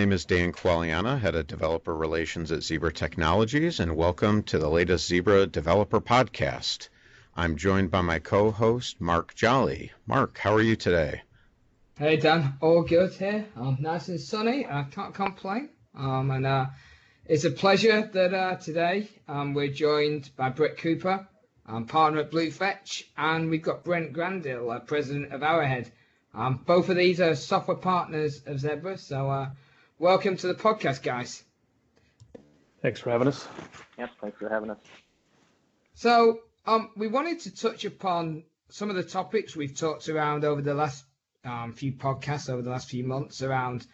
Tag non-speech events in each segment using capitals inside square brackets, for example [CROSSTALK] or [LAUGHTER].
name is Dan Quagliana, Head of Developer Relations at Zebra Technologies, and welcome to the latest Zebra Developer Podcast. I'm joined by my co host, Mark Jolly. Mark, how are you today? Hey, Dan. All good here. Um, nice and sunny. I can't complain. Um, and uh, it's a pleasure that uh, today um, we're joined by Brett Cooper, um, partner at Bluefletch, and we've got Brent Grandil, uh, president of Arrowhead. Um, both of these are software partners of Zebra, so uh, welcome to the podcast, guys. Thanks for having us. Yep, thanks for having us. So, um, we wanted to touch upon some of the topics we've talked around over the last um, few podcasts, over the last few months, around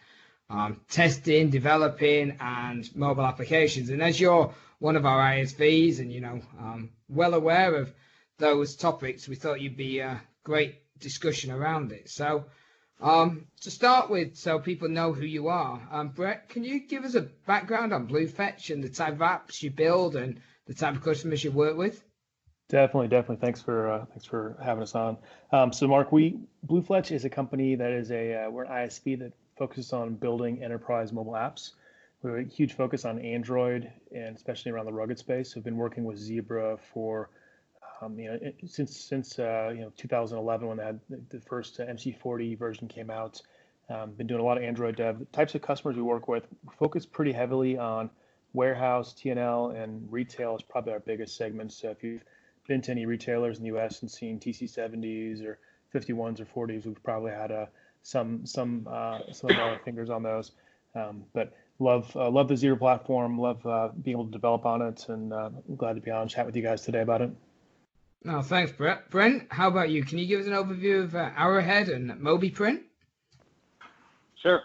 um, testing, developing, and mobile applications. And as you're one of our ISVs, and you know, um, well aware of those topics, we thought you'd be a great discussion around it. So, um, to start with, so people know who you are, um, Brett, can you give us a background on Bluefletch and the type of apps you build and the type of customers you work with? Definitely, definitely. Thanks for uh, thanks for having us on. Um, so, Mark, we Bluefletch is a company that is a uh, we're an ISV that focuses on building enterprise mobile apps. We have a huge focus on Android and especially around the rugged space. We've been working with Zebra for um, you know, since since uh, you know 2011 when had the first uh, MC40 version came out, um, been doing a lot of Android dev. The types of customers we work with focus pretty heavily on warehouse, TNL, and retail is probably our biggest segment. So if you've been to any retailers in the U.S. and seen TC70s or 51s or 40s, we've probably had a, uh, some some uh, some of our fingers on those. Um, but love uh, love the Zebra platform, love uh, being able to develop on it, and uh, glad to be on chat with you guys today about it. No, thanks, Brett. Brent, how about you? Can you give us an overview of uh, Arrowhead and MobiPrint? Sure.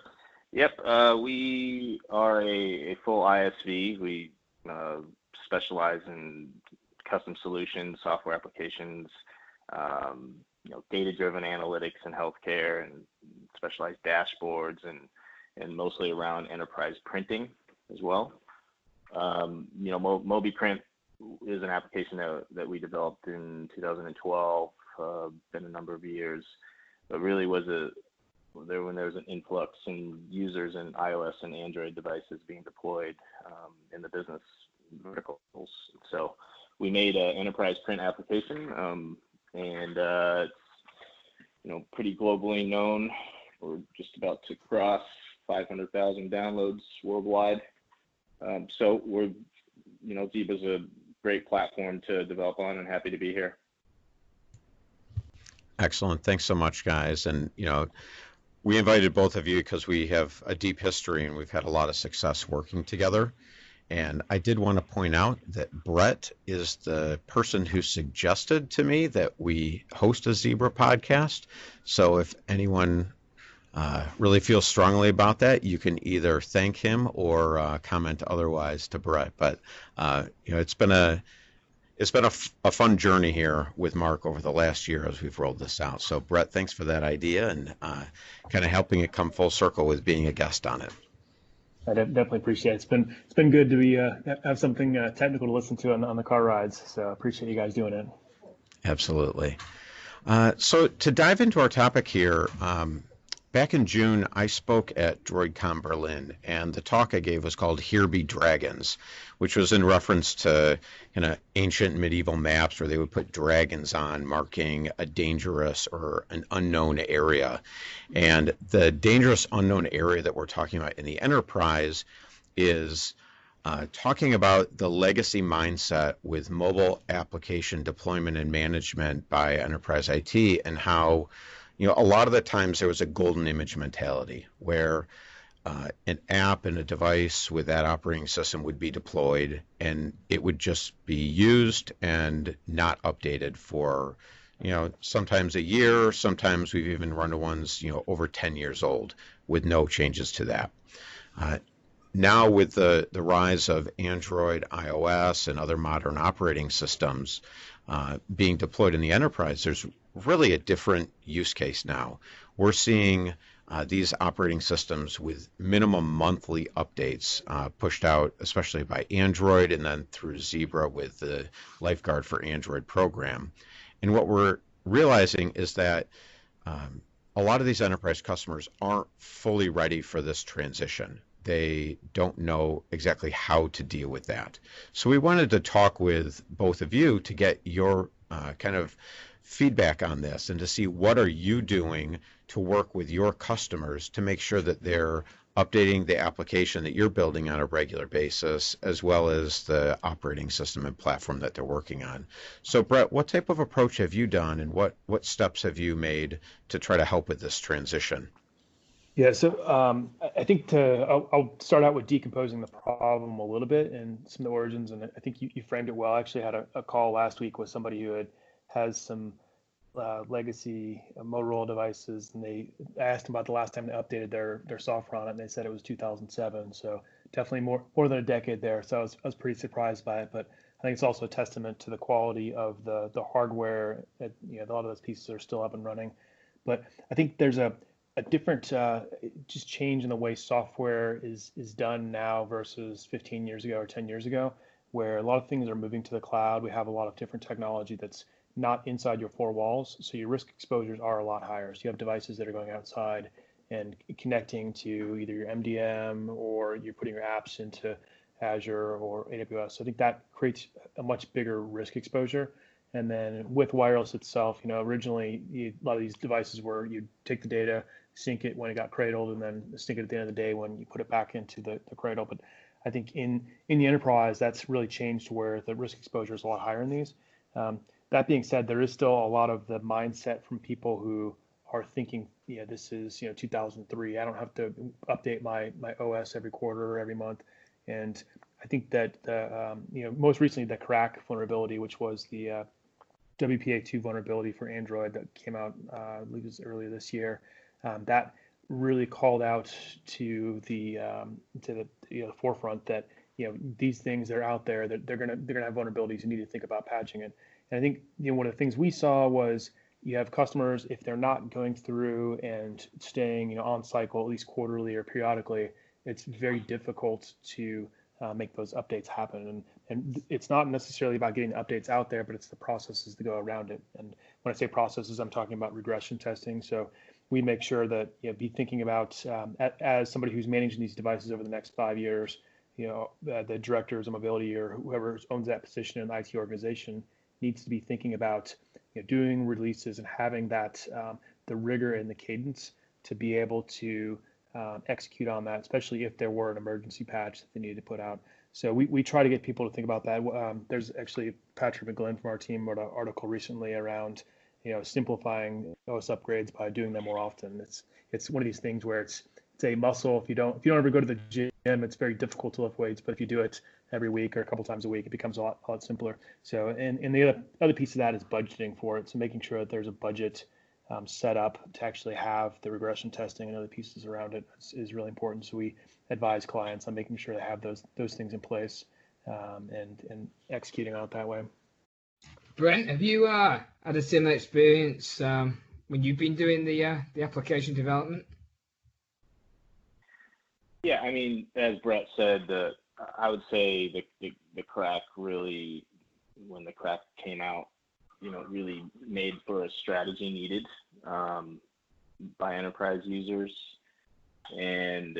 Yep. Uh, we are a, a, full ISV. We uh, specialize in custom solutions, software applications, um, you know, data-driven analytics and healthcare, and specialized dashboards, and and mostly around enterprise printing as well. Um, you know, Mo- MobiPrint is an application that, that we developed in 2012, uh, been a number of years, but really was a there when there was an influx in users and iOS and Android devices being deployed um, in the business verticals. So we made an enterprise print application, um, and uh, it's you know pretty globally known. We're just about to cross 500,000 downloads worldwide. Um, so we're you know is a great platform to develop on and happy to be here. Excellent. Thanks so much, guys. And, you know, we invited both of you because we have a deep history and we've had a lot of success working together. And I did want to point out that Brett is the person who suggested to me that we host a Zebra podcast. So if anyone uh, really feel strongly about that, you can either thank him or uh, comment otherwise to Brett. But uh, you know, it's been a it's been a, f- a fun journey here with Mark over the last year as we've rolled this out. So Brett, thanks for that idea and uh, kind of helping it come full circle with being a guest on it. I definitely appreciate it. It's been it's been good to be uh, have something uh, technical to listen to on, on the car rides. So I appreciate you guys doing it. Absolutely. so to dive into our topic here, um, Back in June, I spoke at DroidCon Berlin, and the talk I gave was called "Here Be Dragons," which was in reference to you know ancient medieval maps where they would put dragons on, marking a dangerous or an unknown area. And the dangerous unknown area that we're talking about in the enterprise is uh, talking about the legacy mindset with mobile application deployment and management by enterprise IT and how you know, a lot of the times there was a golden image mentality where uh, an app and a device with that operating system would be deployed and it would just be used and not updated for you know sometimes a year sometimes we've even run to ones you know over 10 years old with no changes to that. Uh, now with the, the rise of android ios and other modern operating systems uh, being deployed in the enterprise there's really a different use case now. We're seeing uh, these operating systems with minimum monthly updates uh, pushed out, especially by Android and then through Zebra with the Lifeguard for Android program. And what we're realizing is that um, a lot of these enterprise customers aren't fully ready for this transition. they don't know exactly how to deal with that. So we wanted to talk with both of you to get your uh, kind of feedback on this and to see what are you doing to work with your customers to make sure that they're updating the application that you're building on a regular basis, as well as the operating system and platform that they're working on. So, Brett, what type of approach have you done, and what what steps have you made to try to help with this transition? Yeah, so um, I think to I'll, I'll, start out with decomposing the problem a little bit and some of the origins, and I think you, you framed it well. I actually had a, a call last week with somebody who had has some uh, legacy uh, Motorola devices, and they asked about the last time they updated their their software on it, and they said it was 2007. So definitely more more than a decade there. So I was I was pretty surprised by it, but I think it's also a testament to the quality of the the hardware. You know, a lot of those pieces are still up and running, but I think there's a a different uh, just change in the way software is is done now versus 15 years ago or 10 years ago, where a lot of things are moving to the cloud. We have a lot of different technology that's not inside your four walls. So your risk exposures are a lot higher. So you have devices that are going outside and connecting to either your MDM or you're putting your apps into Azure or AWS. So I think that creates a much bigger risk exposure. And then with wireless itself, you know, originally you, a lot of these devices were you take the data, sync it when it got cradled, and then sync it at the end of the day when you put it back into the, the cradle. But I think in in the enterprise, that's really changed to where the risk exposure is a lot higher in these. Um, that being said, there is still a lot of the mindset from people who are thinking, yeah, this is you know 2003. I don't have to update my my OS every quarter or every month. And I think that the um, you know most recently the KRACK vulnerability, which was the uh, WPA2 vulnerability for Android that came out, uh, I believe it was earlier this year, um, that really called out to the um, to the you know, the forefront that you know these things are out there that they're gonna they're gonna have vulnerabilities. You need to think about patching it. And I think you know one of the things we saw was you have customers if they're not going through and staying you know on cycle at least quarterly or periodically, it's very difficult to uh, make those updates happen. And and it's not necessarily about getting the updates out there, but it's the processes that go around it. And when I say processes, I'm talking about regression testing. So we make sure that you know be thinking about um, as somebody who's managing these devices over the next five years. You know, uh, the directors of mobility or whoever owns that position in the IT organization needs to be thinking about you know, doing releases and having that um, the rigor and the cadence to be able to um, execute on that, especially if there were an emergency patch that they needed to put out. So we, we try to get people to think about that. Um, there's actually Patrick McGlynn from our team wrote an article recently around you know simplifying OS upgrades by doing them more often. It's it's one of these things where it's it's a muscle. If you don't if you don't ever go to the gym, it's very difficult to lift weights. But if you do it every week or a couple times a week, it becomes a lot, a lot simpler. So, and, and the other, other piece of that is budgeting for it. So making sure that there's a budget um, set up to actually have the regression testing and other pieces around it is, is, really important. So we advise clients on making sure they have those those things in place um, and and executing on it that way. Brent, have you uh, had a similar experience um, when you've been doing the uh, the application development? Yeah, I mean, as Brett said, the I would say the, the, the KRACK really, when the KRACK came out, you know, really made for a strategy needed um, by enterprise users, and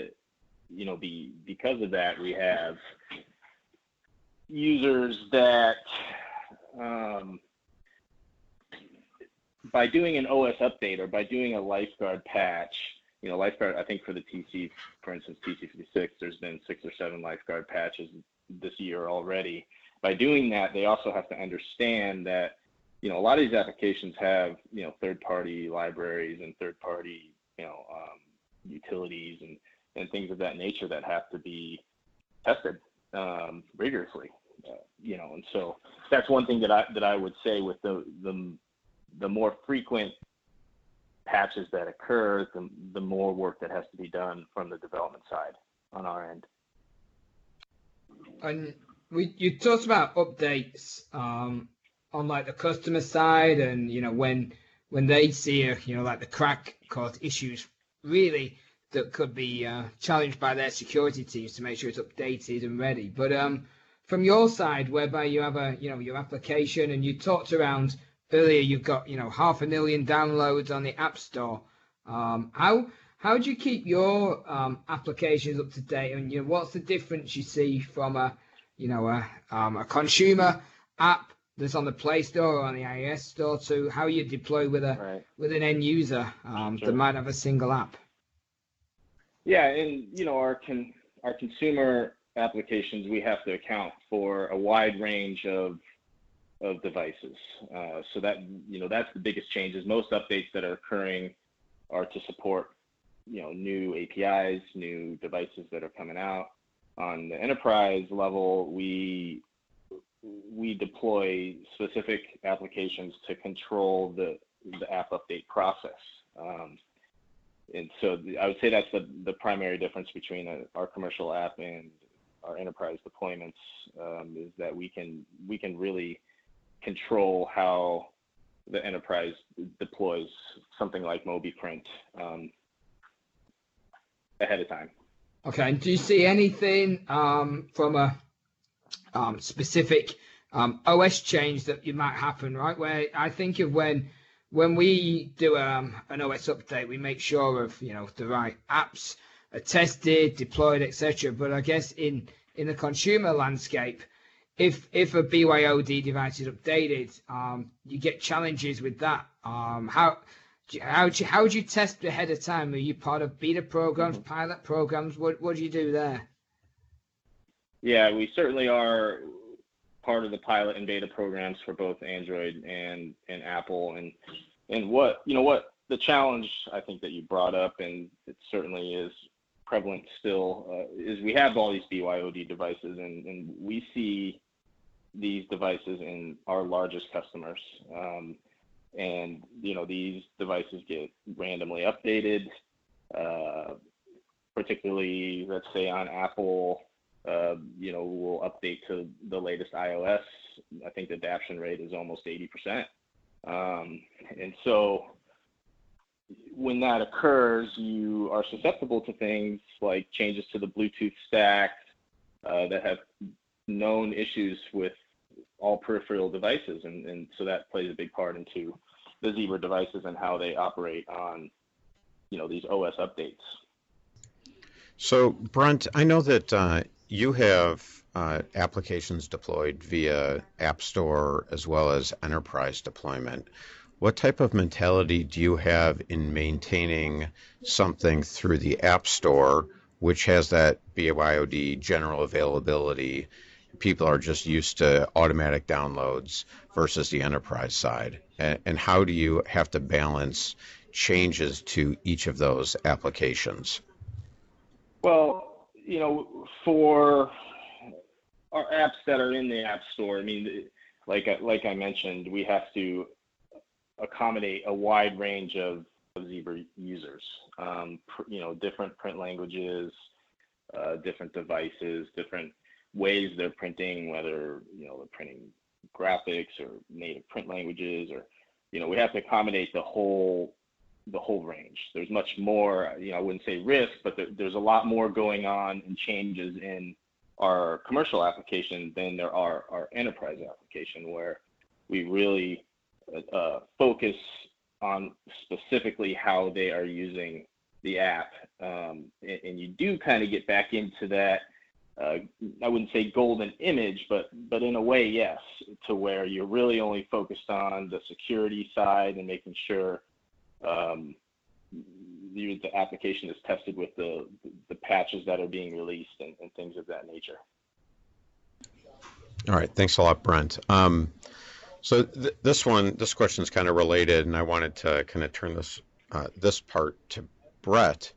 you know, be because of that, we have users that um, by doing an OS update or by doing a lifeguard patch you know, lifeguard, I think for the TC, for instance, TC56, there's been six or seven lifeguard patches this year already. By doing that, they also have to understand that, you know, a lot of these applications have, you know, third-party libraries and third-party, you know, um, utilities and, and things of that nature that have to be tested um, rigorously, uh, you know, and so that's one thing that I that I would say with the the the more frequent patches that occur, the, the more work that has to be done from the development side on our end. And we you talked about updates um, on like the customer side, and you know when when they see a, you know like the KRACK cause issues really that could be uh, challenged by their security teams to make sure it's updated and ready. But um, from your side, whereby you have a you know your application and you talked around earlier you've got you know half a million downloads on the App Store. Um, how how do you keep your um, applications up to date? And you know, what's the difference you see from a, you know, a, um, a consumer app that's on the Play Store or on the iOS store to how you deploy with a right. with an end user um, sure. that might have a single app? Yeah, and you know, our con- our consumer applications, we have to account for a wide range of of devices. Uh, so that you know that's the biggest changes. Most updates that are occurring are to support you know new APIs, new devices that are coming out. On the enterprise level, we we deploy specific applications to control the the app update process. Um, and so I would say that's the, the primary difference between a, our commercial app and our enterprise deployments um, is that we can we can really control how the enterprise deploys something like MobiPrint um, ahead of time. Okay, and do you see anything um, from a um, specific um, OS change that you might happen, right? Where I think of when when we do um, an OS update, we make sure of you know the right apps are tested, deployed, etc. But I guess in in the consumer landscape, if if a BYOD device is updated, um, you get challenges with that. Um, how how do you, how do you test ahead of time? Are you part of beta programs, mm-hmm. pilot programs? What what do you do there? Yeah, we certainly are part of the pilot and beta programs for both Android and and Apple. And and what you know what the challenge I think that you brought up, and it certainly is prevalent still, uh, is we have all these BYOD devices, and and we see these devices in our largest customers. Um, and you know these devices get randomly updated, uh, particularly let's say on Apple uh, you know, we'll update to the latest iOS. I think the adoption rate is almost 80%. Um, and so when that occurs, you are susceptible to things like changes to the Bluetooth stack uh, that have known issues with all peripheral devices. And, and so that plays a big part into the Zebra devices and how they operate on, you know, these OS updates. So, Brent, I know that uh, you have uh, applications deployed via App Store as well as enterprise deployment. What type of mentality do you have in maintaining something through the App Store, which has that BYOD general availability? People are just used to automatic downloads versus the enterprise side. And, and how do you have to balance changes to each of those applications? Well, you know, for our apps that are in the App Store, I mean, like like I mentioned, we have to accommodate a wide range of, of Zebra users. Um, you know, different print languages, uh, different devices, different ways they're printing, whether you know they're printing graphics or native print languages, or you know, we have to accommodate the whole the whole range. There's much more, you know, I wouldn't say risk, but there, there's a lot more going on and changes in our commercial application than there are our enterprise application, where we really uh, focus on specifically how they are using the app. Um, and, and, you do kind of get back into that. Uh, I wouldn't say golden image, but but in a way, yes, to where you're really only focused on the security side and making sure um, the, the, application is tested with the, the patches that are being released and, and things of that nature. All right, thanks a lot, Brent. Um, so th- this one, this question is kind of related, and I wanted to kind of turn this uh, this part to Brett.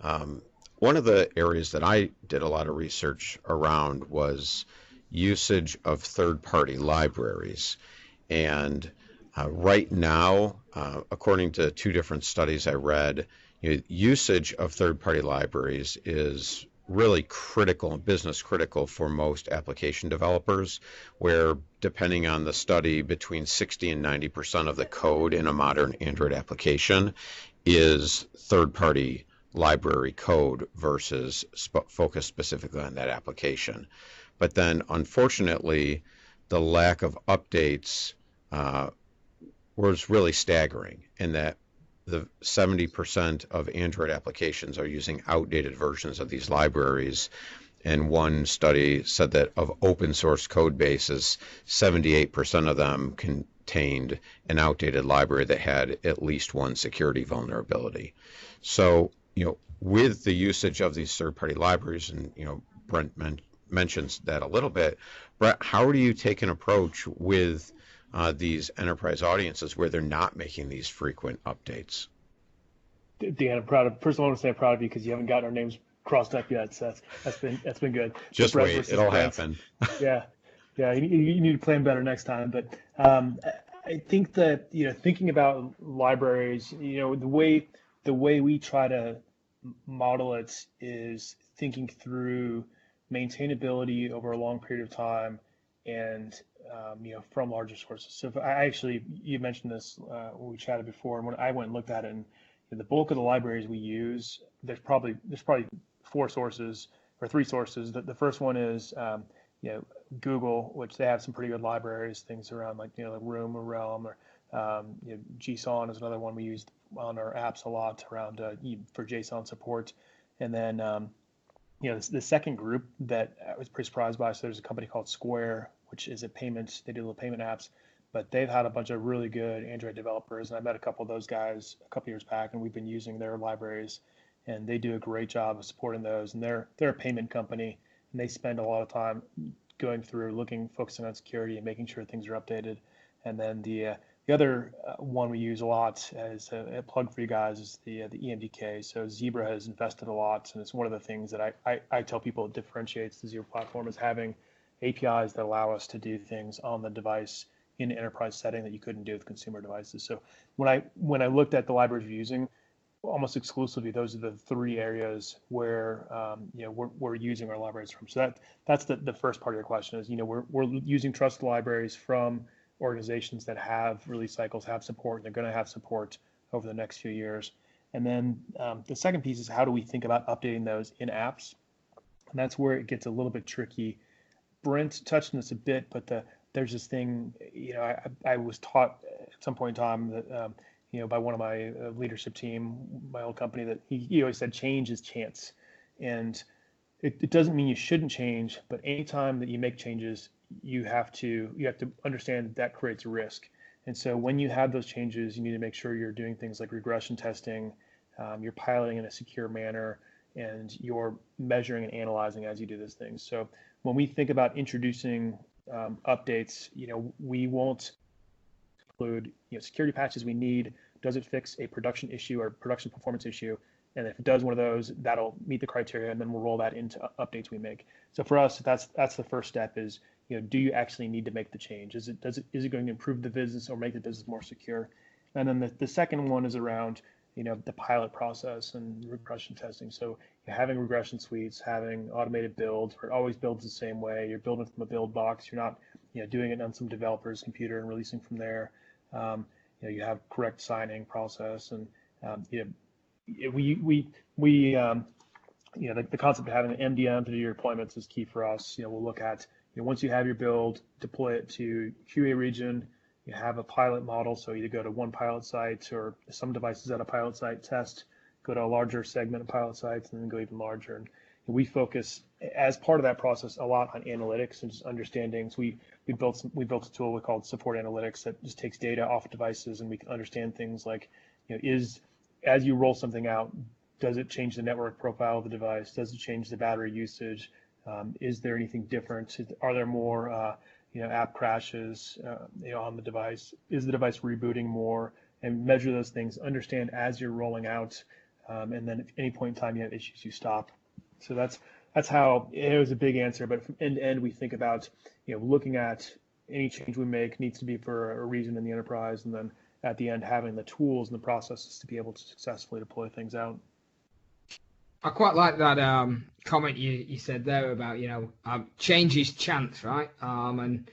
Um, one of the areas that I did a lot of research around was usage of third-party libraries, and uh, right now, uh, according to two different studies I read, you know, usage of third-party libraries is really critical, business critical for most application developers, where depending on the study, between 60 and 90 percent of the code in a modern Android application is third-party library code versus sp- focused specifically on that application. But then, unfortunately, the lack of updates uh, was really staggering in that the 70% of Android applications are using outdated versions of these libraries. And one study said that of open source code bases, 78% of them contained an outdated library that had at least one security vulnerability. So, you know, with the usage of these third party libraries, and, you know, Brent men- mentions that a little bit, Brett, how do you take an approach with uh, these enterprise audiences where they're not making these frequent updates? Dan, I'm proud of. First, of all, I want to say I'm proud of you because you haven't gotten our names crossed up yet. So that's, that's been that's been good. Just wait, it'll happen. [LAUGHS] yeah, yeah. You, you, need to plan better next time. But um, I think that you know, thinking about libraries, you know, the way the way we try to model it is thinking through maintainability over a long period of time and um, you know from larger sources. So I actually you mentioned this uh, when we chatted before, and when I went and looked at it, and the bulk of the libraries we use, there's probably there's probably four sources or three sources. The, the first one is um, you know Google, which they have some pretty good libraries, things around like you know like Room or Realm or um, you know, Gson is another one we use on our apps a lot around uh, for JSON support, and then um, you know, the second group that I was pretty surprised by. So there's a company called Square, which is a payment. They do little payment apps, but they've had a bunch of really good Android developers, and I met a couple of those guys a couple years back, and we've been using their libraries, and they do a great job of supporting those. And they're they're a payment company, and they spend a lot of time going through, looking, focusing on security, and making sure things are updated. And then the uh, the other uh, one we use a lot as a, a, plug for you guys is the uh, the EMDK. So Zebra has invested a lot, and it's one of the things that I, I, I tell people differentiates the Zebra platform is having APIs that allow us to do things on the device in an enterprise setting that you couldn't do with consumer devices. So when I when I looked at the libraries we're using, almost exclusively those are the three areas where um, you know we're, we're using our libraries from. So that that's the, the first part of your question is you know we're we're using trusted libraries from organizations that have release cycles have support. And they're going to have support over the next few years. And then um, the second piece is how do we think about updating those in apps? And that's where it gets a little bit tricky. Brent touched on this a bit, but the, there's this thing, you know, I, I was taught at some point in time that, um, you know, by one of my uh, leadership team, my old company, that he, he always said change is chance. And it, it doesn't mean you shouldn't change, but anytime that you make changes, you have to you have to understand that, that creates risk. And so when you have those changes, you need to make sure you're doing things like regression testing, um, you're piloting in a secure manner, and you're measuring and analyzing as you do those things. So when we think about introducing um, updates, you know, we won't include you know security patches we need. Does it fix a production issue or production performance issue? And if it does one of those, that'll meet the criteria, and then we'll roll that into updates we make. So for us, that's that's the first step is you know, do you actually need to make the change? Is it does it is it going to improve the business or make the business more secure? And then the, the second one is around you know the pilot process and regression testing. So having regression suites, having automated builds, where it always builds the same way. You're building from a build box. You're not you know doing it on some developer's computer and releasing from there. Um, you know you have correct signing process and um, you know we we we um, you know the, the concept of having an MDM to do your deployments is key for us. You know we'll look at you know, once you have your build, deploy it to QA region. You have a pilot model, so you go to one pilot site or some devices at a pilot site test, go to a larger segment of pilot sites, and then go even larger. And we focus as part of that process a lot on analytics and just understanding. So we we built some, we built a tool we called Support Analytics that just takes data off devices, and we can understand things like, you know, is as you roll something out, does it change the network profile of the device? Does it change the battery usage? Um, is there anything different? Are there more, uh, you know, app crashes, uh, you know, on the device? Is the device rebooting more? And measure those things. Understand as you're rolling out, um, and then at any point in time you have issues, you stop. So that's that's how it was a big answer. But from end to end, we think about, you know, looking at any change we make needs to be for a reason in the enterprise, and then at the end having the tools and the processes to be able to successfully deploy things out. I quite like that um, comment you, you said there about you know um, change is chance, right? Um, and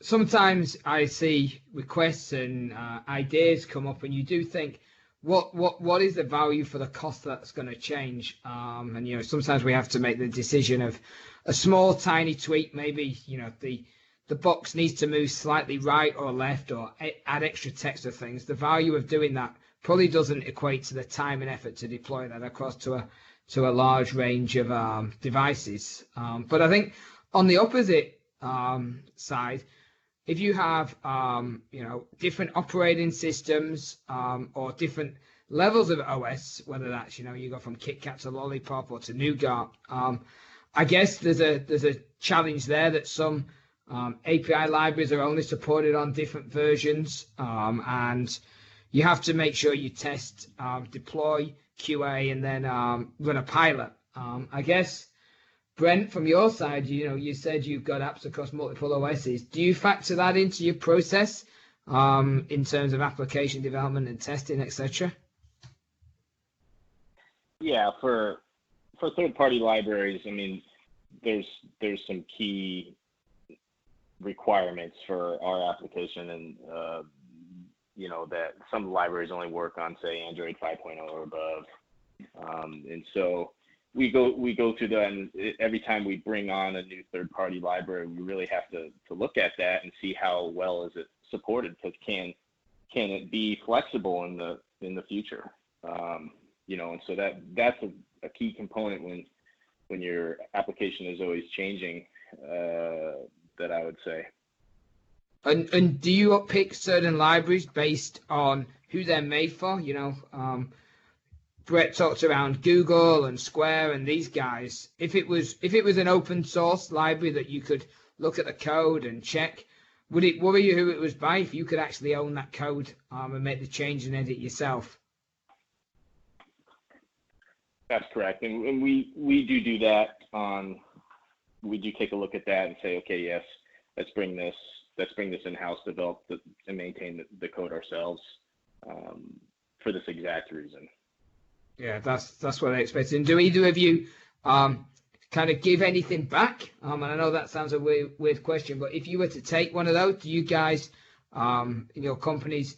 sometimes I see requests and uh, ideas come up, and you do think, what what what is the value for the cost that's going to change? Um, and you know sometimes we have to make the decision of a small tiny tweak, maybe you know the the box needs to move slightly right or left or add extra text or things. The value of doing that probably doesn't equate to the time and effort to deploy that across to a to a large range of um, devices. Um, but I think on the opposite um, side, if you have um, you know different operating systems um, or different levels of OS, whether that's you know you go from KitKat to Lollipop or to Nougat, um, I guess there's a there's a challenge there that some API libraries are only supported on different versions, and you have to make sure you test, um, deploy, QA, and then um, run a pilot. Um, I guess, Brent, from your side, you know, you said you've got apps across multiple OSs. Do you factor that into your process um, in terms of application development and testing, etc.? Yeah, for for third-party libraries, I mean, there's there's some key requirements for our application, and uh, you know that some libraries only work on say Android 5.0 or above, um, and so we go we go through that, and every time we bring on a new third-party library, we really have to to look at that and see how well is it supported because can can it be flexible in the in the future, um, you know, and so that that's a, a, key component when when your application is always changing. Uh, that I would say. And and do you pick certain libraries based on who they're made for? You know, um, Brett talked around Google and Square and these guys. If it was if it was an open source library that you could look at the code and check, would it worry you who it was by if you could actually own that code um, and make the change and edit yourself? That's correct, and, and we we do do that on. We do take a look at that and say, okay, yes, let's bring this let's bring this in-house, develop the, and maintain the, the code ourselves um, for this exact reason. Yeah, that's that's what I expected. And do either of you um, kind of give anything back? Um, and I know that sounds a weird, weird question, but if you were to take one of those, do you guys um, in your companies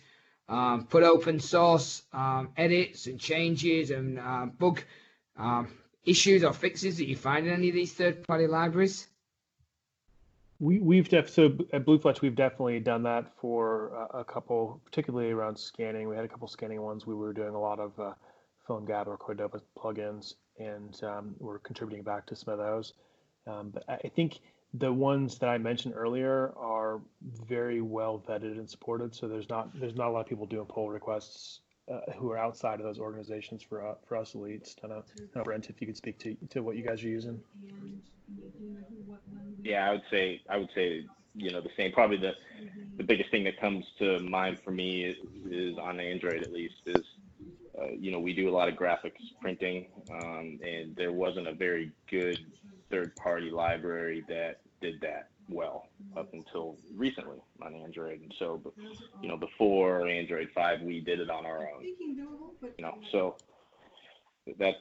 um, put open source um, edits and changes and uh, bug issues or fixes that you find in any of these third-party libraries? We, we've def- so at Bluefletch we've definitely done that for a, a, couple, particularly around scanning. We had a couple scanning ones. We were doing a lot of uh, PhoneGap or Cordova plugins, and um, we're contributing back to some of those. Um, but I think the ones that I mentioned earlier are very well vetted and supported. So there's not there's not a lot of people doing pull requests uh, who are outside of those organizations for uh, for us elites. I don't know, Brent, if you could speak to to what you guys are using. Yeah, I would say I would say you know the same. Probably the the biggest thing that comes to mind for me is, is on Android at least is uh, you know we do a lot of graphics printing, um, and there wasn't a very good third party library that did that well up until recently on Android. And so, you know, before Android 5, we did it on our own. You know, so that's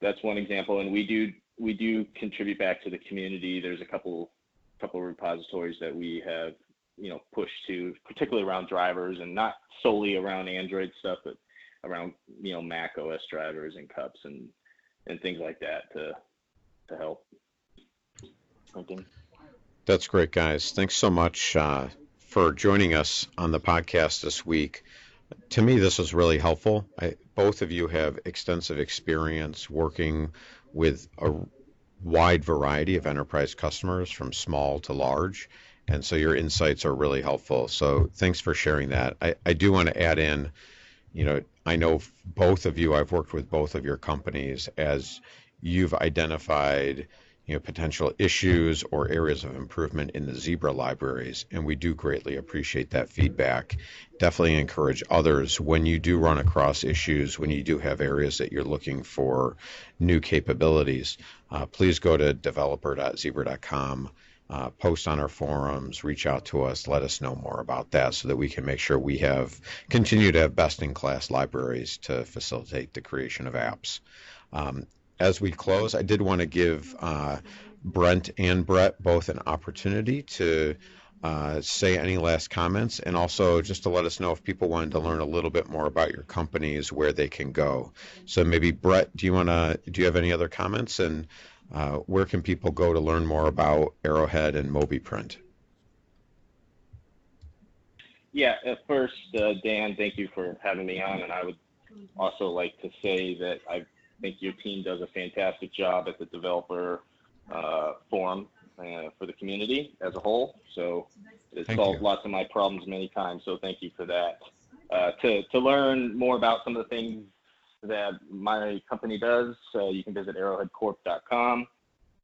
that's one example. And we do we do contribute back to the community. There's a couple couple repositories that we have you know pushed to, particularly around drivers and not solely around Android stuff, but around you know Mac OS drivers and cups and and things like that to to help printing. That's great, guys. Thanks so much uh, for joining us on the podcast this week. To me, this was really helpful. I, both of you have extensive experience working with a wide variety of enterprise customers from small to large. And so your insights are really helpful. So thanks for sharing that. I, I do want to add in, you know, I know both of you, I've worked with both of your companies as you've identified you know, potential issues or areas of improvement in the Zebra libraries, and we do greatly appreciate that feedback. Definitely encourage others when you do run across issues, when you do have areas that you're looking for new capabilities, uh, please go to developer.zebra.com. Uh, post on our forums, reach out to us, let us know more about that so that we can make sure we have continue to have best in class libraries to facilitate the creation of apps. Um, as we close, I did want to give uh, Brent and Brett both an opportunity to uh, say any last comments and also just to let us know if people wanted to learn a little bit more about your companies, where they can go. So maybe Brett, do you want to, do you have any other comments and uh, where can people go to learn more about Arrowhead and MobiPrint? yeah, first, uh, Dan, thank you for having me on, and I would also like to say that I think your team does a fantastic job at the developer uh, forum uh, for the community as a whole. So it's Thank solved you. lots of my problems many times. So thank you for that. Uh, to to learn more about some of the things that my company does, uh, you can visit arrowheadcorp.com.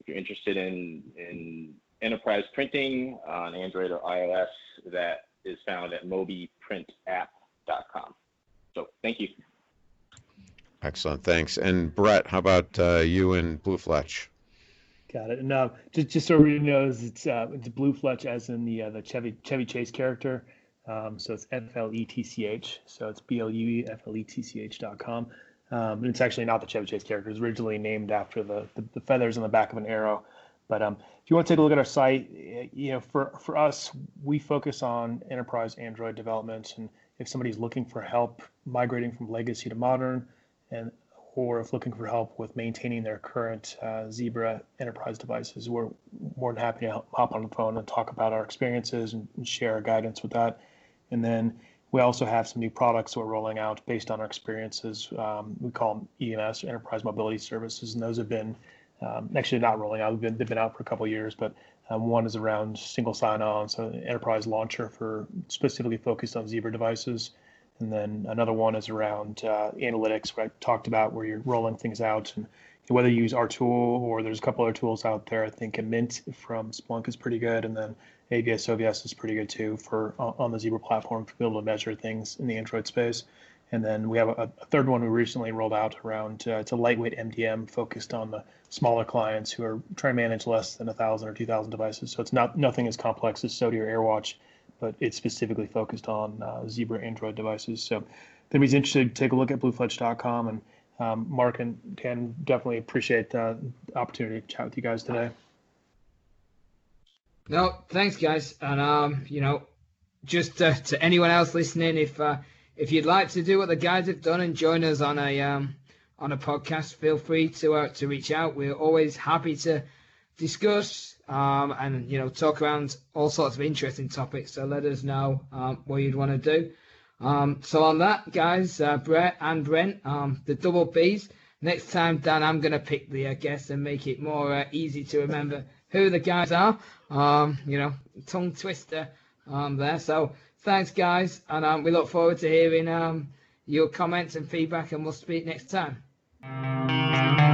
If you're interested in in enterprise printing on Android or iOS, that is found at mobiprintapp.com. So thank you. Excellent, thanks. And Brett, how about uh, you and Blue Fletch? Got it. And uh, just just so everybody knows, it's uh, it's Blue Fletch as in the uh, the Chevy Chevy Chase character. Um, so it's F L E T C H. So it's B L U E F L E T C H dot com. Um, and it's actually not the Chevy Chase character. It's originally named after the, the, the feathers on the back of an arrow. But um, if you want to take a look at our site, you know, for, for us, we focus on enterprise Android development. And if somebody's looking for help migrating from legacy to modern, and or if looking for help with maintaining their current uh, Zebra enterprise devices, we're more than happy to hop on the phone and talk about our experiences and, and share our guidance with that. And then we also have some new products we're rolling out based on our experiences. Um, we call them EMS, Enterprise Mobility Services, and those have been um, actually not rolling out. They've been, they've been out for a couple years, but um, one is around single sign-on, so enterprise launcher for specifically focused on Zebra devices. And then another one is around uh, analytics, where I talked about where you're rolling things out and whether you use our tool or there's a couple other tools out there. I think a Mint from Splunk is pretty good, and then AVS OVS is pretty good too for on the Zebra platform to be able to measure things in the Android space. And then we have a, a third one we recently rolled out around uh, it's a lightweight MDM focused on the smaller clients who are trying to manage less than a thousand or two thousand devices. So it's not nothing as complex as SOTI or AirWatch, but it's specifically focused on uh, Zebra Android devices. So if anybody's interested, take a look at bluefletch.com. And um, Mark and Dan definitely appreciate the opportunity to chat with you guys today. No, thanks, guys. And um, you know, just uh, to anyone else listening, if uh, if you'd like to do what the guys have done and join us on a um, on a podcast, feel free to uh, to reach out. We're always happy to discuss um, and you know talk around all sorts of interesting topics. So let us know um, what you'd want to do. Um, so on that, guys, uh, Brett and Brent, um, the double B's. Next time, Dan, I'm gonna pick the uh, guests and make it more uh, easy to remember who the guys are. Um, you know, tongue twister um, there. So thanks, guys, and we look forward to hearing your comments and feedback, and we'll speak next time.